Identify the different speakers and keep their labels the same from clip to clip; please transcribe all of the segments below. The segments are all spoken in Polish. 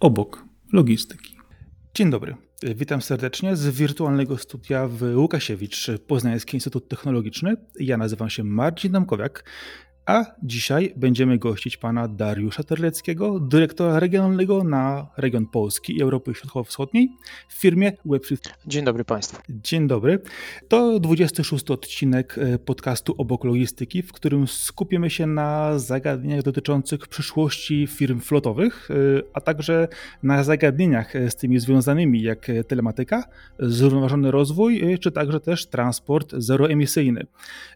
Speaker 1: obok logistyki. Dzień dobry. Witam serdecznie z wirtualnego studia w Łukasiewicz, Poznański Instytut Technologiczny. Ja nazywam się Marcin Domkowiak, a dzisiaj będziemy gościć pana Dariusza Terleckiego, dyrektora regionalnego na region Polski i Europy Środkowo-Wschodniej w firmie Webfit.
Speaker 2: Dzień dobry Państwu.
Speaker 1: Dzień dobry. To 26 odcinek e, podcastu Obok Logistyki, w którym skupimy się na zagadnieniach dotyczących przyszłości firm flotowych, e, a także na zagadnieniach z tymi związanymi jak telematyka, zrównoważony rozwój, czy także też transport zeroemisyjny.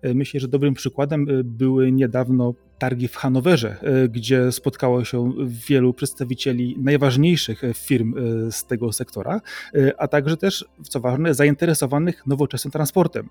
Speaker 1: E, myślę, że dobrym przykładem były niedawno niedawno targi w Hanowerze, e, gdzie spotkało się wielu przedstawicieli najważniejszych firm e, z tego sektora, e, a także też, co ważne, zainteresowanych nowoczesnym transportem.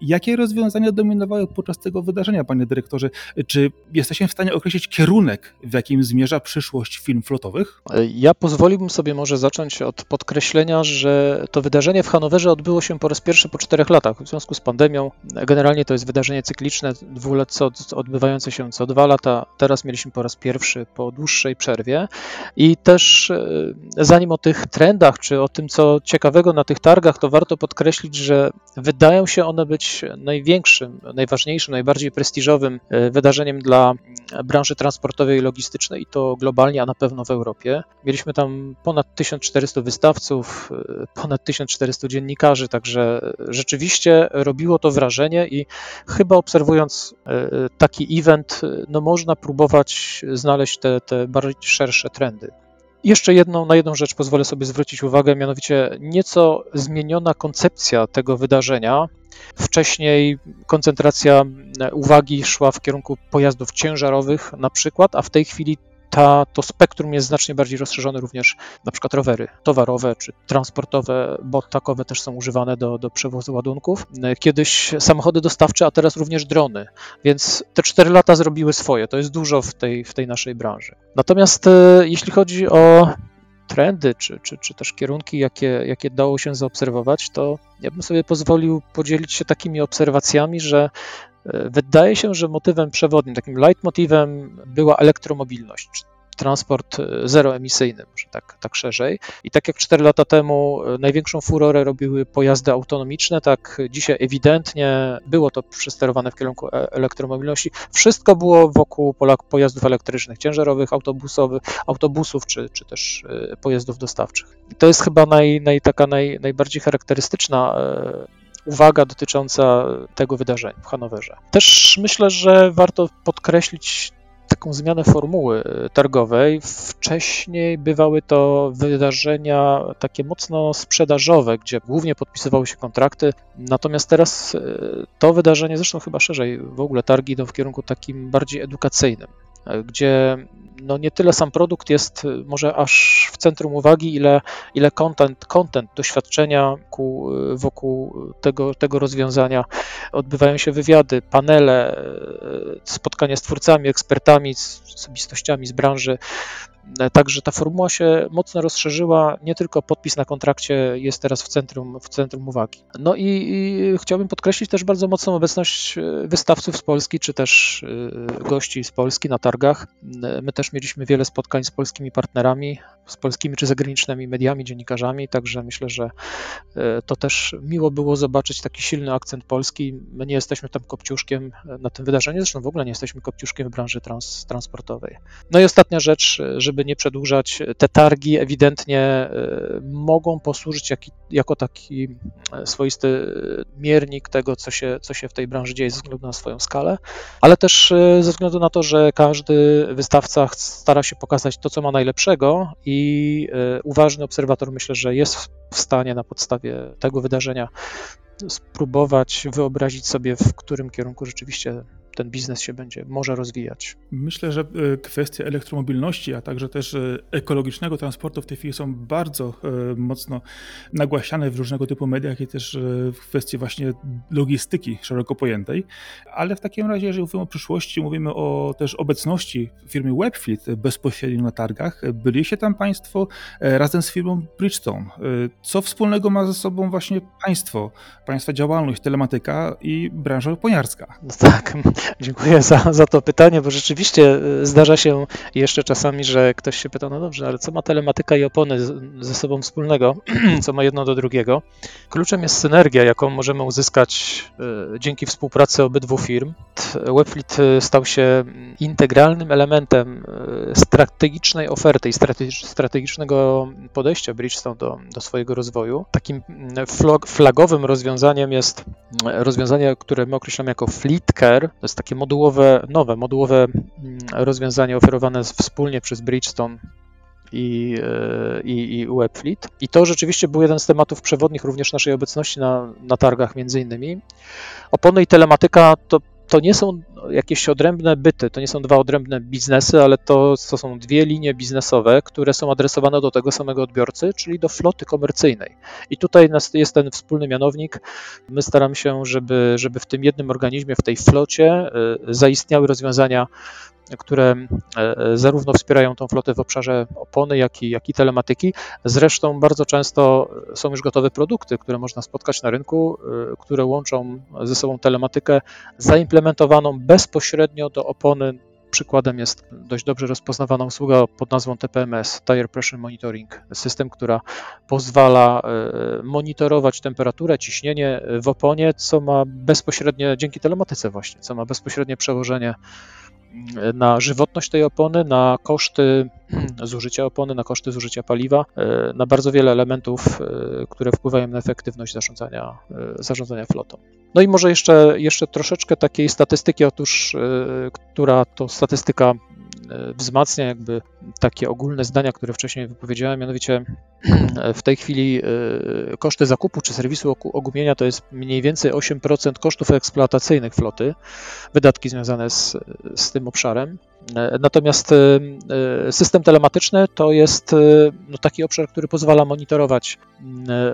Speaker 1: Jakie rozwiązania dominowały podczas tego wydarzenia, panie dyrektorze? Czy jesteśmy w stanie określić kierunek, w jakim zmierza przyszłość firm flotowych?
Speaker 2: Ja pozwoliłbym sobie może zacząć od podkreślenia, że to wydarzenie w Hanowerze odbyło się po raz pierwszy po czterech latach w związku z pandemią. Generalnie to jest wydarzenie cykliczne, dwuletnie odbywające się co dwa lata. Teraz mieliśmy po raz pierwszy po dłuższej przerwie. I też e, zanim o tych trendach, czy o tym, co ciekawego na tych targach, to warto podkreślić, że wydają się one być największym, najważniejszym, najbardziej prestiżowym e, wydarzeniem dla branży transportowej i logistycznej, i to globalnie, a na pewno w Europie. Mieliśmy tam ponad 1400 wystawców, e, ponad 1400 dziennikarzy, także rzeczywiście robiło to wrażenie i chyba obserwując taki event, no można próbować znaleźć te, te bardziej szersze trendy. Jeszcze jedną, na jedną rzecz pozwolę sobie zwrócić uwagę, mianowicie nieco zmieniona koncepcja tego wydarzenia. Wcześniej koncentracja uwagi szła w kierunku pojazdów ciężarowych na przykład, a w tej chwili ta, to spektrum jest znacznie bardziej rozszerzone również na przykład rowery towarowe czy transportowe, bo takowe też są używane do, do przewozu ładunków. Kiedyś samochody dostawcze, a teraz również drony, więc te cztery lata zrobiły swoje. To jest dużo w tej, w tej naszej branży. Natomiast e, jeśli chodzi o trendy, czy, czy, czy też kierunki, jakie, jakie dało się zaobserwować, to ja bym sobie pozwolił podzielić się takimi obserwacjami, że e, wydaje się, że motywem przewodnim, takim leitmotivem była elektromobilność, transport e, zeroemisyjny, może tak, tak szerzej. I tak jak 4 lata temu e, największą furorę robiły pojazdy autonomiczne, tak dzisiaj ewidentnie było to przesterowane w kierunku e, elektromobilności. Wszystko było wokół pojazdów elektrycznych, ciężarowych, autobusowych, autobusów czy, czy też pojazdów dostawczych. I to jest chyba naj, naj, taka naj, najbardziej charakterystyczna uwaga dotycząca tego wydarzenia w Hanowerze. Też myślę, że warto podkreślić taką zmianę formuły e, targowej. Wcześniej bywały to wydarzenia takie mocno sprzedażowe, gdzie głównie podpisywały się kontrakty, natomiast teraz e, to wydarzenie, zresztą chyba szerzej, w ogóle targi idą w kierunku takim bardziej edukacyjnym, gdzie no nie tyle sam produkt jest może aż w centrum uwagi, ile, ile content, content doświadczenia wokół, wokół tego, tego rozwiązania. Odbywają się wywiady, panele, spotkania z twórcami, ekspertami, z osobistościami z branży. E, także ta formuła się mocno rozszerzyła, nie tylko podpis na kontrakcie jest teraz w centrum, w centrum uwagi. No i, i chciałbym podkreślić też bardzo mocną obecność e, wystawców z Polski, czy też e, gości z Polski na targach. My też mieliśmy wiele spotkań z polskimi partnerami, z polskimi czy zagranicznymi mediami, dziennikarzami, także myślę, że to też miło było zobaczyć taki silny akcent polski. My nie jesteśmy tam kopciuszkiem na tym wydarzeniu, zresztą w ogóle nie jesteśmy kopciuszkiem w branży trans, transportowej. No i ostatnia rzecz, żeby żeby nie przedłużać, te targi ewidentnie e, mogą posłużyć jak, jako taki e, swoisty miernik tego, co się, co się w tej branży dzieje ze względu na swoją skalę, ale też e, ze względu na to, że każdy wystawca stara się pokazać to, co ma najlepszego i uważny obserwator myślę, że jest w stanie na podstawie tego wydarzenia spróbować wyobrazić sobie, w którym kierunku rzeczywiście ten biznes się będzie może rozwijać.
Speaker 1: Myślę, że e, kwestie elektromobilności, a także też e, ekologicznego transportu w tej chwili są bardzo e, mocno nagłaśniane w różnego typu mediach i też w kwestii właśnie logistyki szeroko pojętej. Ale w takim razie, jeżeli mówimy o przyszłości, mówimy o też obecności firmy Webfleet bezpośrednio na targach. Byliście tam Państwo razem z firmą Bridgestone. Co wspólnego ma ze sobą właśnie państwo, państwa działalność, telematyka i branża poniarska?
Speaker 2: No tak. Dziękuję za, za to pytanie, bo rzeczywiście e, zdarza się jeszcze czasami, że ktoś się pyta, no dobrze, ale co ma telematyka i opony ze sobą wspólnego, co ma jedno do drugiego? Kluczem jest synergia, jaką możemy uzyskać e, dzięki współpracy obydwu firm. Webfleet e, stał się integralnym elementem strategicznej oferty i strategicznego podejścia Bridgestone do, do swojego rozwoju. Takim flagowym rozwiązaniem jest rozwiązanie, które my określamy jako Fleet Care. Takie modułowe, nowe, modułowe mm, rozwiązanie oferowane wspólnie przez Bridgestone i, e, i, i Webfleet. I to rzeczywiście był jeden z tematów przewodnich również naszej obecności na, na targach między innymi. Opony i telematyka to to nie są jakieś odrębne byty, to nie są dwa odrębne biznesy, ale to, to są dwie linie biznesowe, które są adresowane do tego samego odbiorcy, czyli do floty komercyjnej. I tutaj jest ten wspólny mianownik. My staramy się, żeby, żeby w tym jednym organizmie, w tej flocie y, zaistniały rozwiązania które e, e, zarówno wspierają tą flotę w obszarze opony, jak i, jak i telematyki. Zresztą bardzo często są już gotowe produkty, które można spotkać na rynku, e, które łączą ze sobą telematykę zaimplementowaną bezpośrednio do opony Przykładem jest dość dobrze rozpoznawana usługa pod nazwą TPMS, Tire Pressure Monitoring, system, która pozwala monitorować temperaturę, ciśnienie w oponie, co ma bezpośrednie, dzięki telematyce właśnie, co ma bezpośrednie przełożenie na żywotność tej opony, na koszty zużycia opony, na koszty zużycia paliwa, e, na bardzo wiele elementów, e, które wpływają na efektywność zarządzania, e, zarządzania flotą. No i może jeszcze, jeszcze troszeczkę takiej statystyki, otóż, która to statystyka wzmacnia jakby takie ogólne zdania, które wcześniej wypowiedziałem, mianowicie w tej chwili e, koszty zakupu czy serwisu ogumienia to jest mniej więcej 8% kosztów eksploatacyjnych floty, wydatki związane z, z tym obszarem. E, natomiast e, system telematyczny to jest no, taki obszar, który pozwala monitorować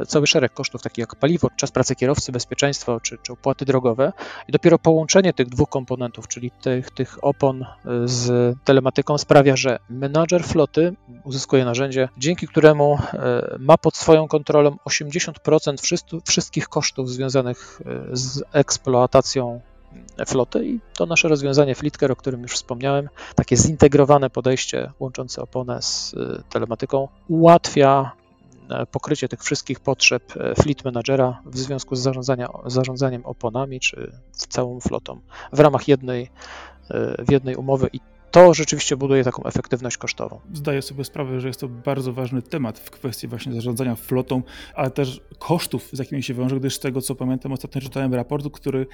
Speaker 2: cały szereg kosztów, takich jak paliwo, czas pracy kierowcy, bezpieczeństwo czy, czy opłaty drogowe. I dopiero połączenie tych dwóch komponentów, czyli tych, tych opon z telematyką, sprawia, że menadżer floty uzyskuje narzędzie, dzięki któremu E, ma pod swoją kontrolą 80% wszystkich kosztów związanych e, z eksploatacją floty i to nasze rozwiązanie Fleetcare, o którym już wspomniałem, takie zintegrowane podejście łączące oponę z e, telematyką ułatwia pokrycie tych wszystkich potrzeb fleet managera w związku z zarządzaniem oponami czy całą flotą w ramach jednej, w jednej umowy i to rzeczywiście buduje taką efektywność kosztową.
Speaker 1: Zdaję sobie sprawę, że jest to bardzo ważny temat w kwestii właśnie zarządzania flotą, ale też kosztów, z jakimi się wiąże, gdyż z tego co pamiętam, ostatnio czytałem raport, który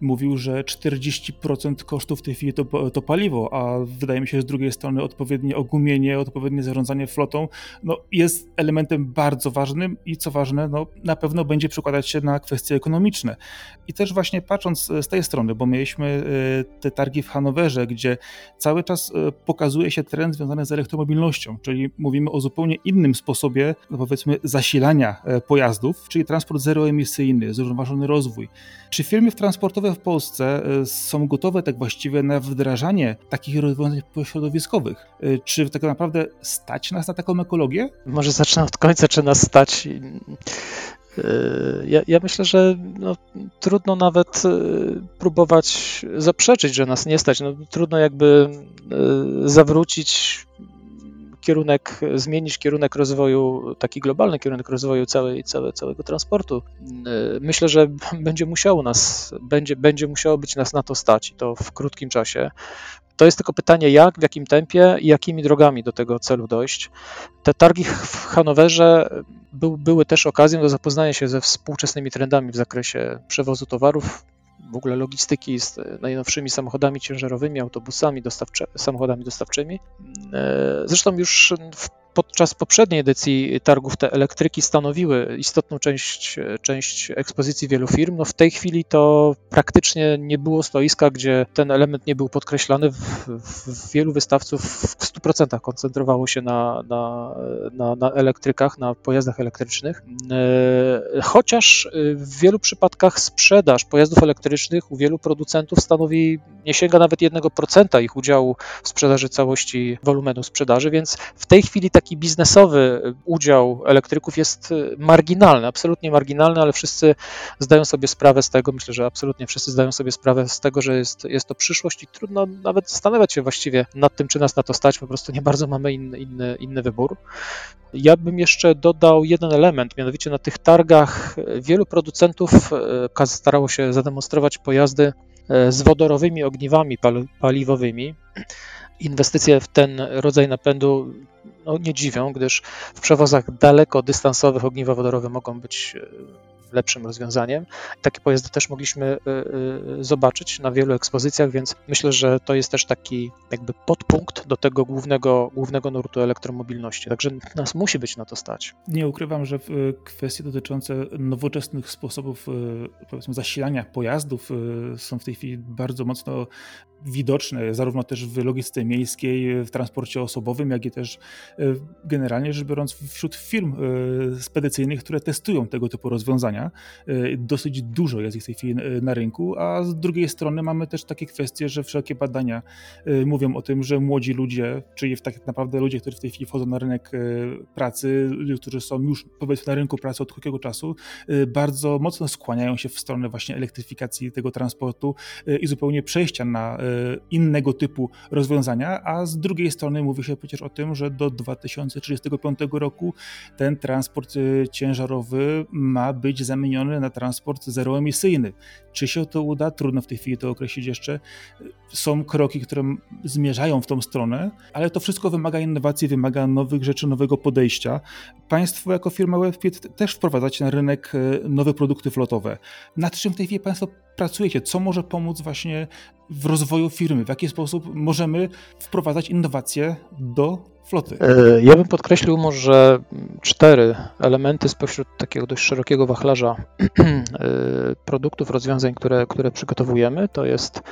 Speaker 1: mówił, że 40% kosztów w tej chwili to, to paliwo, a wydaje mi się, że z drugiej strony odpowiednie ogumienie, odpowiednie zarządzanie flotą no, jest elementem bardzo ważnym i co ważne, no, na pewno będzie przekładać się na kwestie ekonomiczne. I też właśnie patrząc z tej strony, bo mieliśmy e, te targi w Hanowerze, gdzie cały czas e, pokazuje się trend związany z elektromobilnością, czyli mówimy o zupełnie innym sposobie, no powiedzmy, zasilania e, pojazdów, czyli transport zeroemisyjny, zrównoważony rozwój. Czy firmy transportowe w Polsce e, są gotowe tak właściwie na wdrażanie takich rozwiązań środowiskowych? Czy tak naprawdę stać nas na taką ekologię?
Speaker 2: Może zacznę od końca, czy nas stać. Ja, ja, myślę, że no, trudno nawet e, próbować zaprzeczyć, że nas nie stać. No, trudno jakby e, zawrócić kierunek, zmienić kierunek rozwoju, taki globalny kierunek rozwoju całej, całe, całego transportu. Myślę, że będzie musiało nas, będzie, będzie musiało być nas na to stać i to w krótkim czasie. To jest tylko pytanie, jak, w jakim tempie i jakimi drogami do tego celu dojść. Te targi w Hanowerze był, były też okazją do zapoznania się ze współczesnymi trendami w zakresie przewozu towarów, w ogóle logistyki z najnowszymi samochodami ciężarowymi, autobusami, samochodami dostawczymi. E, zresztą już w podczas poprzedniej edycji targów te elektryki stanowiły istotną część, część ekspozycji wielu firm. No w tej chwili to praktycznie nie było stoiska, gdzie ten element nie był podkreślany. W, w wielu wystawców w 100% koncentrowało się na, na, na, na elektrykach, na pojazdach elektrycznych. E, chociaż w wielu przypadkach sprzedaż pojazdów elektrycznych u wielu producentów stanowi, nie sięga nawet 1% ich udziału w sprzedaży całości wolumenu sprzedaży, więc w tej chwili te taki biznesowy udział elektryków jest marginalny, absolutnie marginalny, ale wszyscy zdają sobie sprawę z tego, myślę, że absolutnie wszyscy zdają sobie sprawę z tego, że jest, jest to przyszłość i trudno nawet zastanawiać się właściwie nad tym, czy nas na to stać, po prostu nie bardzo mamy inny, inny, inny wybór. Ja bym jeszcze dodał jeden element, mianowicie na tych targach wielu producentów e, starało się zademonstrować pojazdy e, z wodorowymi ogniwami paliwowymi. Inwestycje w ten rodzaj napędu no, nie dziwią, gdyż w przewozach dalekodystansowych ogniwa wodorowe mogą być e, lepszym rozwiązaniem. Takie pojazdy też mogliśmy y, y, zobaczyć na wielu ekspozycjach, więc myślę, że to jest też taki jakby podpunkt do tego głównego, głównego nurtu elektromobilności. Także nas musi być na to stać.
Speaker 1: Nie ukrywam, że kwestie dotyczące nowoczesnych sposobów powiedzmy zasilania pojazdów są w tej chwili bardzo mocno widoczne, zarówno też w logistyce miejskiej, w transporcie osobowym, jak i też generalnie rzecz biorąc wśród firm spedycyjnych, które testują tego typu rozwiązania. E, dosyć dużo jest ich w tej chwili e, na rynku, a z drugiej strony mamy też takie kwestie, że wszelkie badania e, mówią o tym, że młodzi ludzie, czyli tak naprawdę ludzie, którzy w tej chwili wchodzą na rynek pracy, ludzie, którzy są już powiedzmy na rynku pracy od krótkiego czasu, bardzo mocno skłaniają się w stronę właśnie elektryfikacji tego transportu i zupełnie przejścia na innego typu rozwiązania, a z drugiej strony mówi się przecież o tym, że do 2035 roku ten transport ciężarowy ma być zamieniony na transport zeroemisyjny. Czy się to uda? Trudno w tej chwili to określić jeszcze. Są kroki, które zmierzają w tą stronę, ale to wszystko wymaga innowacji, wymaga nowych rzeczy, nowego podejścia. Państwo jako firma WebFit też wprowadzacie na rynek e, nowe produkty flotowe. Nad czym w tej chwili Państwo pracujecie? Co może pomóc właśnie w rozwoju firmy? W jaki sposób możemy wprowadzać innowacje do floty.
Speaker 2: E, ja bym podkreślił może cztery elementy spośród takiego dość szerokiego wachlarza e, produktów, rozwiązań, które, które przygotowujemy. To jest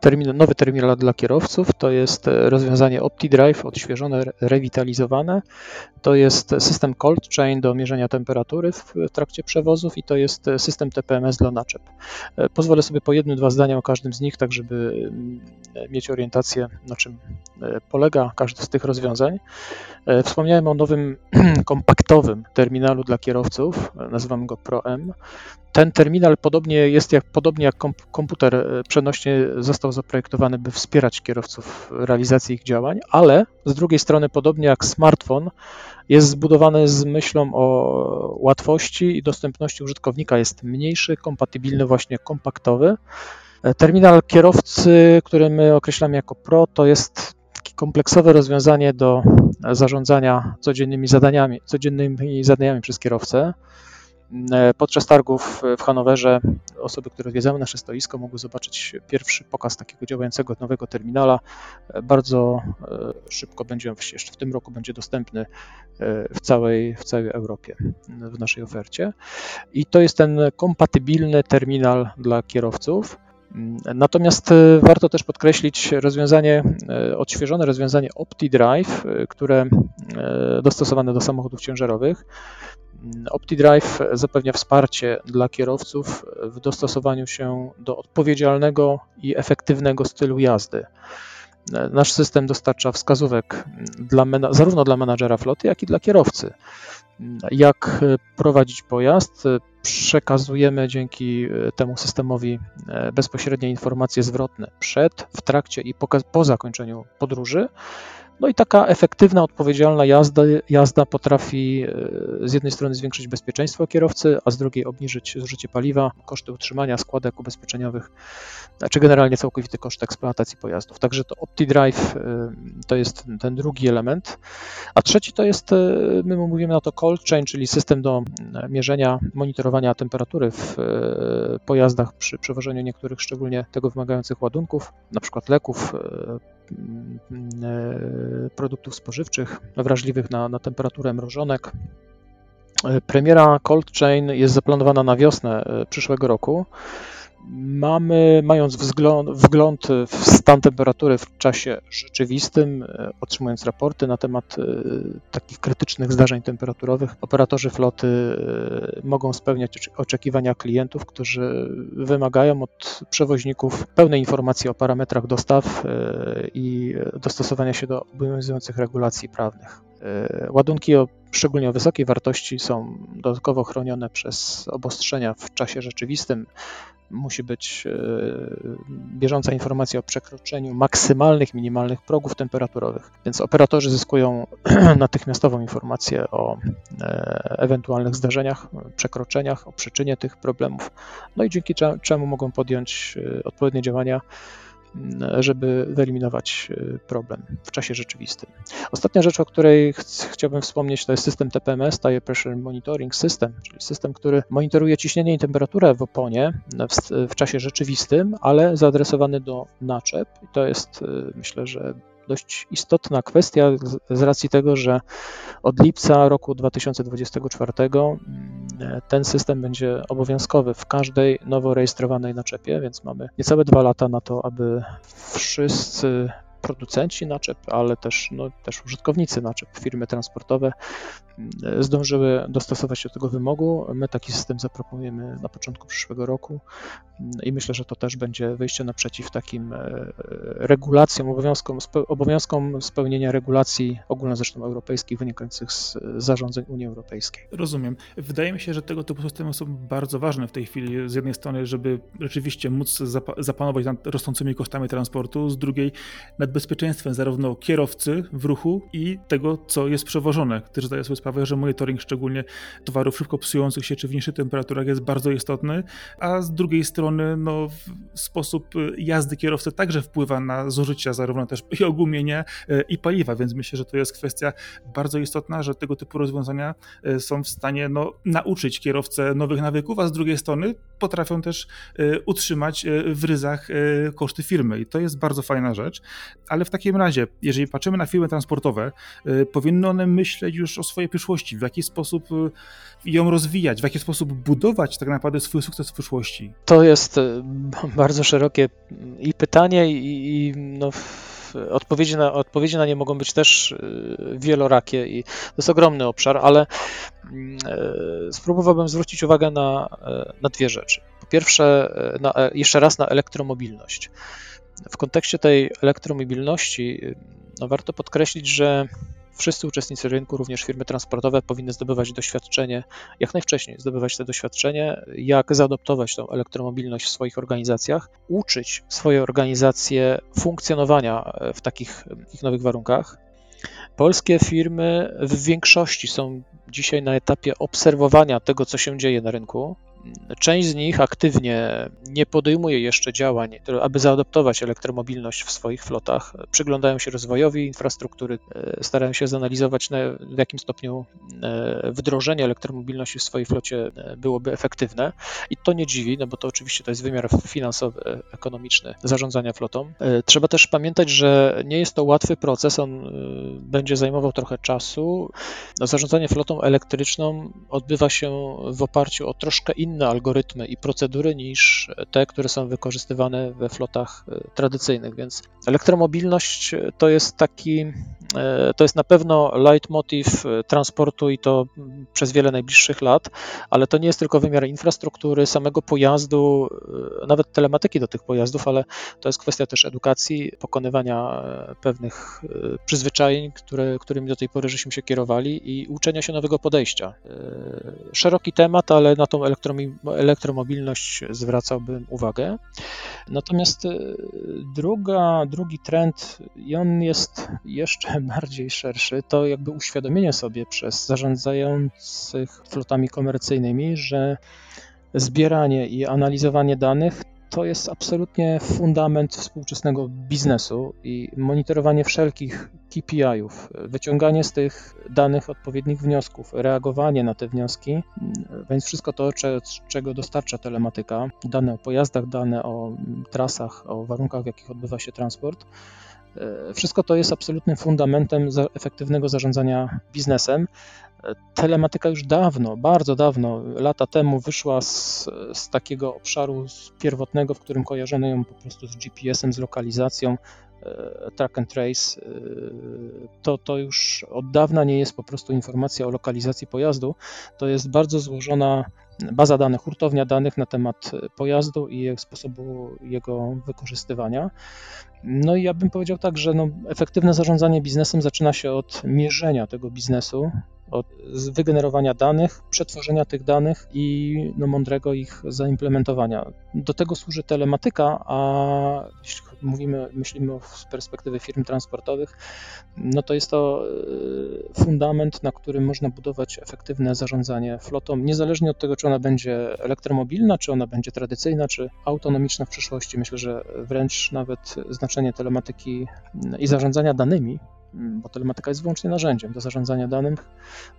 Speaker 2: termin, nowy terminal dla kierowców, to jest rozwiązanie OptiDrive, odświeżone, rewitalizowane, to jest system Cold Chain do mierzenia temperatury w trakcie przewozów i to jest system TPMS dla naczep. E, pozwolę sobie po jednym, dwa zdania o każdym z nich, tak żeby mm, mieć orientację, na czym polega każdy z tych rozwiązań. E, wspomniałem o nowym kompaktowym terminalu dla kierowców, nazywam go ProM. Ten terminal podobnie jest jak, podobnie jak komputer e, przenośnie został zaprojektowany, by wspierać kierowców w realizacji ich działań, ale z drugiej strony, podobnie jak smartfon, jest zbudowany z myślą o łatwości i dostępności użytkownika. Jest mniejszy, kompatybilny, właśnie kompaktowy. E, terminal kierowcy, który my określamy jako Pro, to jest kompleksowe rozwiązanie do zarządzania codziennymi zadaniami, codziennymi zadaniami przez kierowcę. Podczas targów w Hanowerze osoby, które odwiedzały nasze stoisko, mogły zobaczyć pierwszy pokaz takiego działającego nowego terminala. Bardzo e, szybko będzie, jeszcze w tym roku będzie dostępny e, w całej, w całej Europie w naszej ofercie. I to jest ten kompatybilny terminal dla kierowców. Natomiast e, warto też podkreślić rozwiązanie, e, odświeżone rozwiązanie OptiDrive, e, które dostosowane do samochodów ciężarowych. OptiDrive zapewnia wsparcie dla kierowców w dostosowaniu się do odpowiedzialnego i efektywnego stylu jazdy. Nasz system dostarcza wskazówek dla, zarówno dla menadżera floty, jak i dla kierowcy jak prowadzić pojazd. Przekazujemy dzięki e, temu systemowi e, bezpośrednie informacje zwrotne przed, w trakcie i po, po zakończeniu podróży. No i taka efektywna, odpowiedzialna jazda, jazda potrafi e, z jednej strony zwiększyć bezpieczeństwo kierowcy, a z drugiej obniżyć zużycie paliwa, koszty utrzymania składek ubezpieczeniowych, czy generalnie całkowity koszt eksploatacji pojazdów. Także to OptiDrive e, to jest ten drugi element. A trzeci to jest, e, my mówimy na to cold chain, czyli system do mierzenia, monitorowania temperatury w pojazdach przy przewożeniu niektórych szczególnie tego wymagających ładunków, na przykład leków, produktów spożywczych wrażliwych na, na temperaturę mrożonek. Premiera Cold Chain jest zaplanowana na wiosnę e, przyszłego roku. Mamy, mając wzgląd, wgląd w stan temperatury w czasie rzeczywistym, e, otrzymując raporty na temat e, takich krytycznych zdarzeń temperaturowych, operatorzy floty e, mogą spełniać oczekiwania klientów, którzy wymagają od przewoźników pełnej informacji o parametrach dostaw i dostosowania się do obowiązujących regulacji prawnych. Ładunki o szczególnie o wysokiej wartości są dodatkowo chronione przez obostrzenia w czasie rzeczywistym, musi być e, bieżąca informacja o przekroczeniu maksymalnych, minimalnych progów temperaturowych. Więc operatorzy zyskują natychmiastową informację o e, ewentualnych zdarzeniach, przekroczeniach, o przyczynie tych problemów, no i dzięki czemu mogą podjąć e, odpowiednie działania żeby wyeliminować y, problem w czasie rzeczywistym. Ostatnia rzecz, o której ch chciałbym wspomnieć, to jest system TPMS, Tire Pressure Monitoring System, czyli system, który monitoruje ciśnienie i temperaturę w oponie w, w czasie rzeczywistym, ale zaadresowany do naczep. I to jest, y, myślę, że dość istotna kwestia z racji tego, że od lipca roku 2024 mm, ten system będzie obowiązkowy w każdej nowo rejestrowanej naczepie, więc mamy niecałe dwa lata na to, aby wszyscy producenci naczep, ale też, no, też użytkownicy naczep, firmy transportowe zdążyły dostosować się do tego wymogu. My taki system zaproponujemy na początku przyszłego roku mm, i myślę, że to też będzie wyjście naprzeciw takim e, regulacjom, obowiązkom, obowiązkom spełnienia regulacji ogólno europejskich wynikających z zarządzeń Unii Europejskiej.
Speaker 1: Rozumiem. Wydaje mi się, że tego typu systemy są bardzo ważne w tej chwili. Z jednej strony, żeby rzeczywiście móc zapanować nad rosnącymi kosztami transportu, z drugiej nad bezpieczeństwem zarówno kierowcy w ruchu i tego, co jest przewożone. Też zdaję sobie sprawę, że monitoring szczególnie towarów szybko psujących się czy w niższych temperaturach jest bardzo istotny, a z drugiej strony no, sposób jazdy kierowcy także wpływa na zużycia zarówno też i ogumienia e, i paliwa, więc myślę, że to jest kwestia bardzo istotna, że tego typu rozwiązania e, są w stanie no, nauczyć kierowcę nowych nawyków, a z drugiej strony potrafią też utrzymać w ryzach koszty firmy. I to jest bardzo fajna rzecz. Ale w takim razie, jeżeli patrzymy na firmy transportowe, y, powinny one myśleć już o swojej przyszłości, w jaki sposób y, ją rozwijać, w jaki sposób budować tak naprawdę swój sukces w przyszłości.
Speaker 2: To jest y, bardzo szerokie i pytanie, i, i no, odpowiedzi, na, odpowiedzi na nie mogą być też wielorakie i to jest ogromny obszar, ale spróbowałbym zwrócić uwagę na, na dwie rzeczy. Po pierwsze, na, jeszcze raz na elektromobilność. W kontekście tej elektromobilności no warto podkreślić, że wszyscy uczestnicy rynku, również firmy transportowe, powinny zdobywać doświadczenie, jak najwcześniej zdobywać to doświadczenie, jak zaadoptować tą elektromobilność w swoich organizacjach, uczyć swoje organizacje funkcjonowania w takich, takich nowych warunkach. Polskie firmy w większości są dzisiaj na etapie obserwowania tego, co się dzieje na rynku, Część z nich aktywnie nie podejmuje jeszcze działań, aby zaadoptować elektromobilność w swoich flotach. Przyglądają się rozwojowi infrastruktury, e, starają się zanalizować, w jakim stopniu e, wdrożenie elektromobilności w swojej flocie e, byłoby efektywne. I to nie dziwi, no bo to oczywiście to jest wymiar finansowy, ekonomiczny zarządzania flotą. Trzeba też pamiętać, że nie jest to łatwy proces, on będzie zajmował trochę czasu. No, zarządzanie flotą elektryczną odbywa się w oparciu o troszkę inne inne algorytmy i procedury niż te, które są wykorzystywane we flotach e, tradycyjnych, więc elektromobilność to jest taki, e, to jest na pewno leitmotiv e, transportu i to przez wiele najbliższych lat, ale to nie jest tylko wymiar infrastruktury, samego pojazdu, nawet telematyki do tych pojazdów, ale to jest kwestia też edukacji, pokonywania pewnych przyzwyczajeń, które, którymi do tej pory żeśmy się kierowali i uczenia się nowego podejścia. Szeroki temat, ale na tą elektromobilność zwracałbym uwagę. Natomiast e, druga, drugi trend, i on jest jeszcze bardziej szerszy, to jakby uświadomienie sobie przez zarządzających flotami komercyjnymi, że zbieranie i analizowanie danych to jest absolutnie fundament współczesnego biznesu i monitorowanie wszelkich KPI-ów, wyciąganie z tych danych odpowiednich wniosków, reagowanie na te wnioski, więc wszystko to, czego dostarcza telematyka, dane o pojazdach, dane o trasach, o warunkach, w jakich odbywa się transport, wszystko to jest absolutnym fundamentem efektywnego zarządzania biznesem, Telematyka już dawno, bardzo dawno, lata temu wyszła z, z takiego obszaru pierwotnego, w którym kojarzono ją po prostu z GPS-em, z lokalizacją, e, track and trace, e, to, to już od dawna nie jest po prostu informacja o lokalizacji pojazdu. To jest bardzo złożona baza danych, hurtownia danych na temat pojazdu i sposobu jego wykorzystywania. No i ja bym powiedział tak, że no, efektywne zarządzanie biznesem zaczyna się od mierzenia tego biznesu, od wygenerowania danych, przetworzenia tych danych i no, mądrego ich zaimplementowania. Do tego służy telematyka, a jeśli mówimy, myślimy z perspektywy firm transportowych, no to jest to e, fundament, na którym można budować efektywne zarządzanie flotą, niezależnie od tego, czy ona będzie elektromobilna, czy ona będzie tradycyjna, czy autonomiczna w przyszłości. Myślę, że wręcz nawet znaczenie telematyki i zarządzania danymi bo telematyka jest wyłącznie narzędziem do zarządzania danych.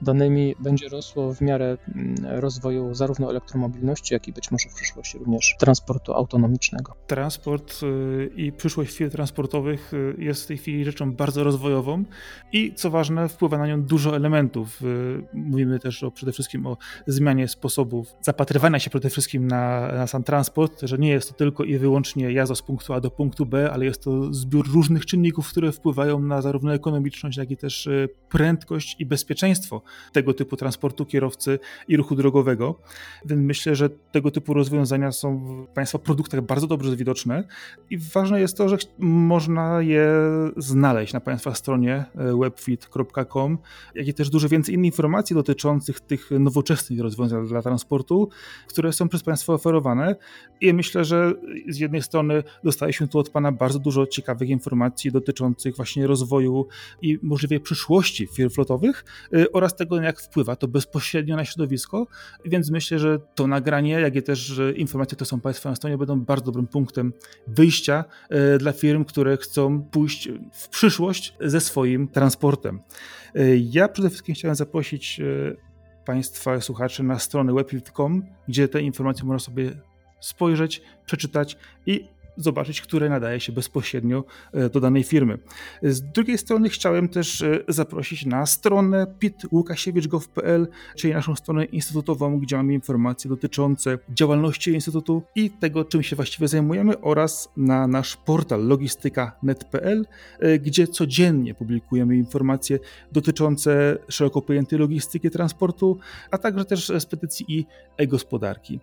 Speaker 2: Danymi będzie rosło w miarę mm, rozwoju zarówno elektromobilności, jak i być może w przyszłości również transportu autonomicznego.
Speaker 1: Transport y, i przyszłość firm transportowych y, jest w tej chwili rzeczą bardzo rozwojową i co ważne, wpływa na nią dużo elementów. Y, mówimy też o, przede wszystkim o zmianie sposobów zapatrywania się przede wszystkim na, na sam transport, że nie jest to tylko i wyłącznie jazda z punktu A do punktu B, ale jest to zbiór różnych czynników, które wpływają na zarówno ekonomiczność, jak i też e, prędkość i bezpieczeństwo tego typu transportu kierowcy i ruchu drogowego. Więc myślę, że tego typu rozwiązania są w Państwa produktach bardzo dobrze widoczne i ważne jest to, że można je znaleźć na Państwa stronie e, webfit.com, jak i też dużo więcej innych informacji dotyczących tych nowoczesnych rozwiązań dla transportu, które są przez Państwa oferowane. I myślę, że z jednej strony dostaliśmy tu od Pana bardzo dużo ciekawych informacji dotyczących właśnie rozwoju i możliwej przyszłości firm flotowych y, oraz tego, jak wpływa to bezpośrednio na środowisko. Więc myślę, że to nagranie, jak i też informacje, które są Państwa na stronie, będą bardzo dobrym punktem wyjścia y, dla firm, które chcą pójść w przyszłość ze swoim transportem. Y, ja przede wszystkim chciałem zaprosić Państwa słuchaczy na stronę web.com, gdzie te informacje można sobie spojrzeć, przeczytać i zobaczyć, które nadaje się bezpośrednio e, do danej firmy. Z drugiej strony chciałem też e, zaprosić na stronę pitlukasiewicz.gov.pl, czyli naszą stronę instytutową, gdzie mamy informacje dotyczące działalności Instytutu i tego, czym się właściwie zajmujemy oraz na nasz portal logistyka.net.pl, e, gdzie codziennie publikujemy informacje dotyczące szeroko pojętej logistyki transportu, a także też spedycji i e-gospodarki.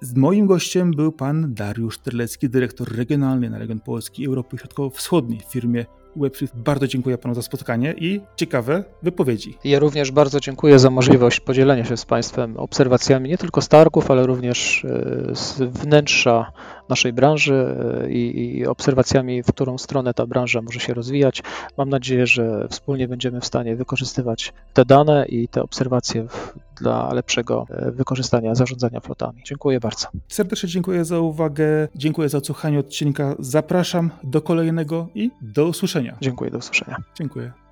Speaker 1: Z moim gościem był pan Dariusz Terlecki, dyrektor regionalny na region Polski Europy Środkowo-Wschodniej w firmie WebShift. Bardzo dziękuję panu za spotkanie i ciekawe wypowiedzi.
Speaker 2: Ja również bardzo dziękuję za możliwość podzielenia się z państwem obserwacjami nie tylko z targów, ale również e, z wnętrza naszej branży e, i, i obserwacjami, w którą stronę ta branża może się rozwijać. Mam nadzieję, że wspólnie będziemy w stanie wykorzystywać te dane i te obserwacje w, dla lepszego e, wykorzystania zarządzania flotami. Dziękuję bardzo.
Speaker 1: Serdecznie dziękuję za uwagę, dziękuję za odsłuchanie odcinka. Zapraszam do kolejnego i do usłyszenia.
Speaker 2: Dziękuję, do usłyszenia.
Speaker 1: Dziękuję.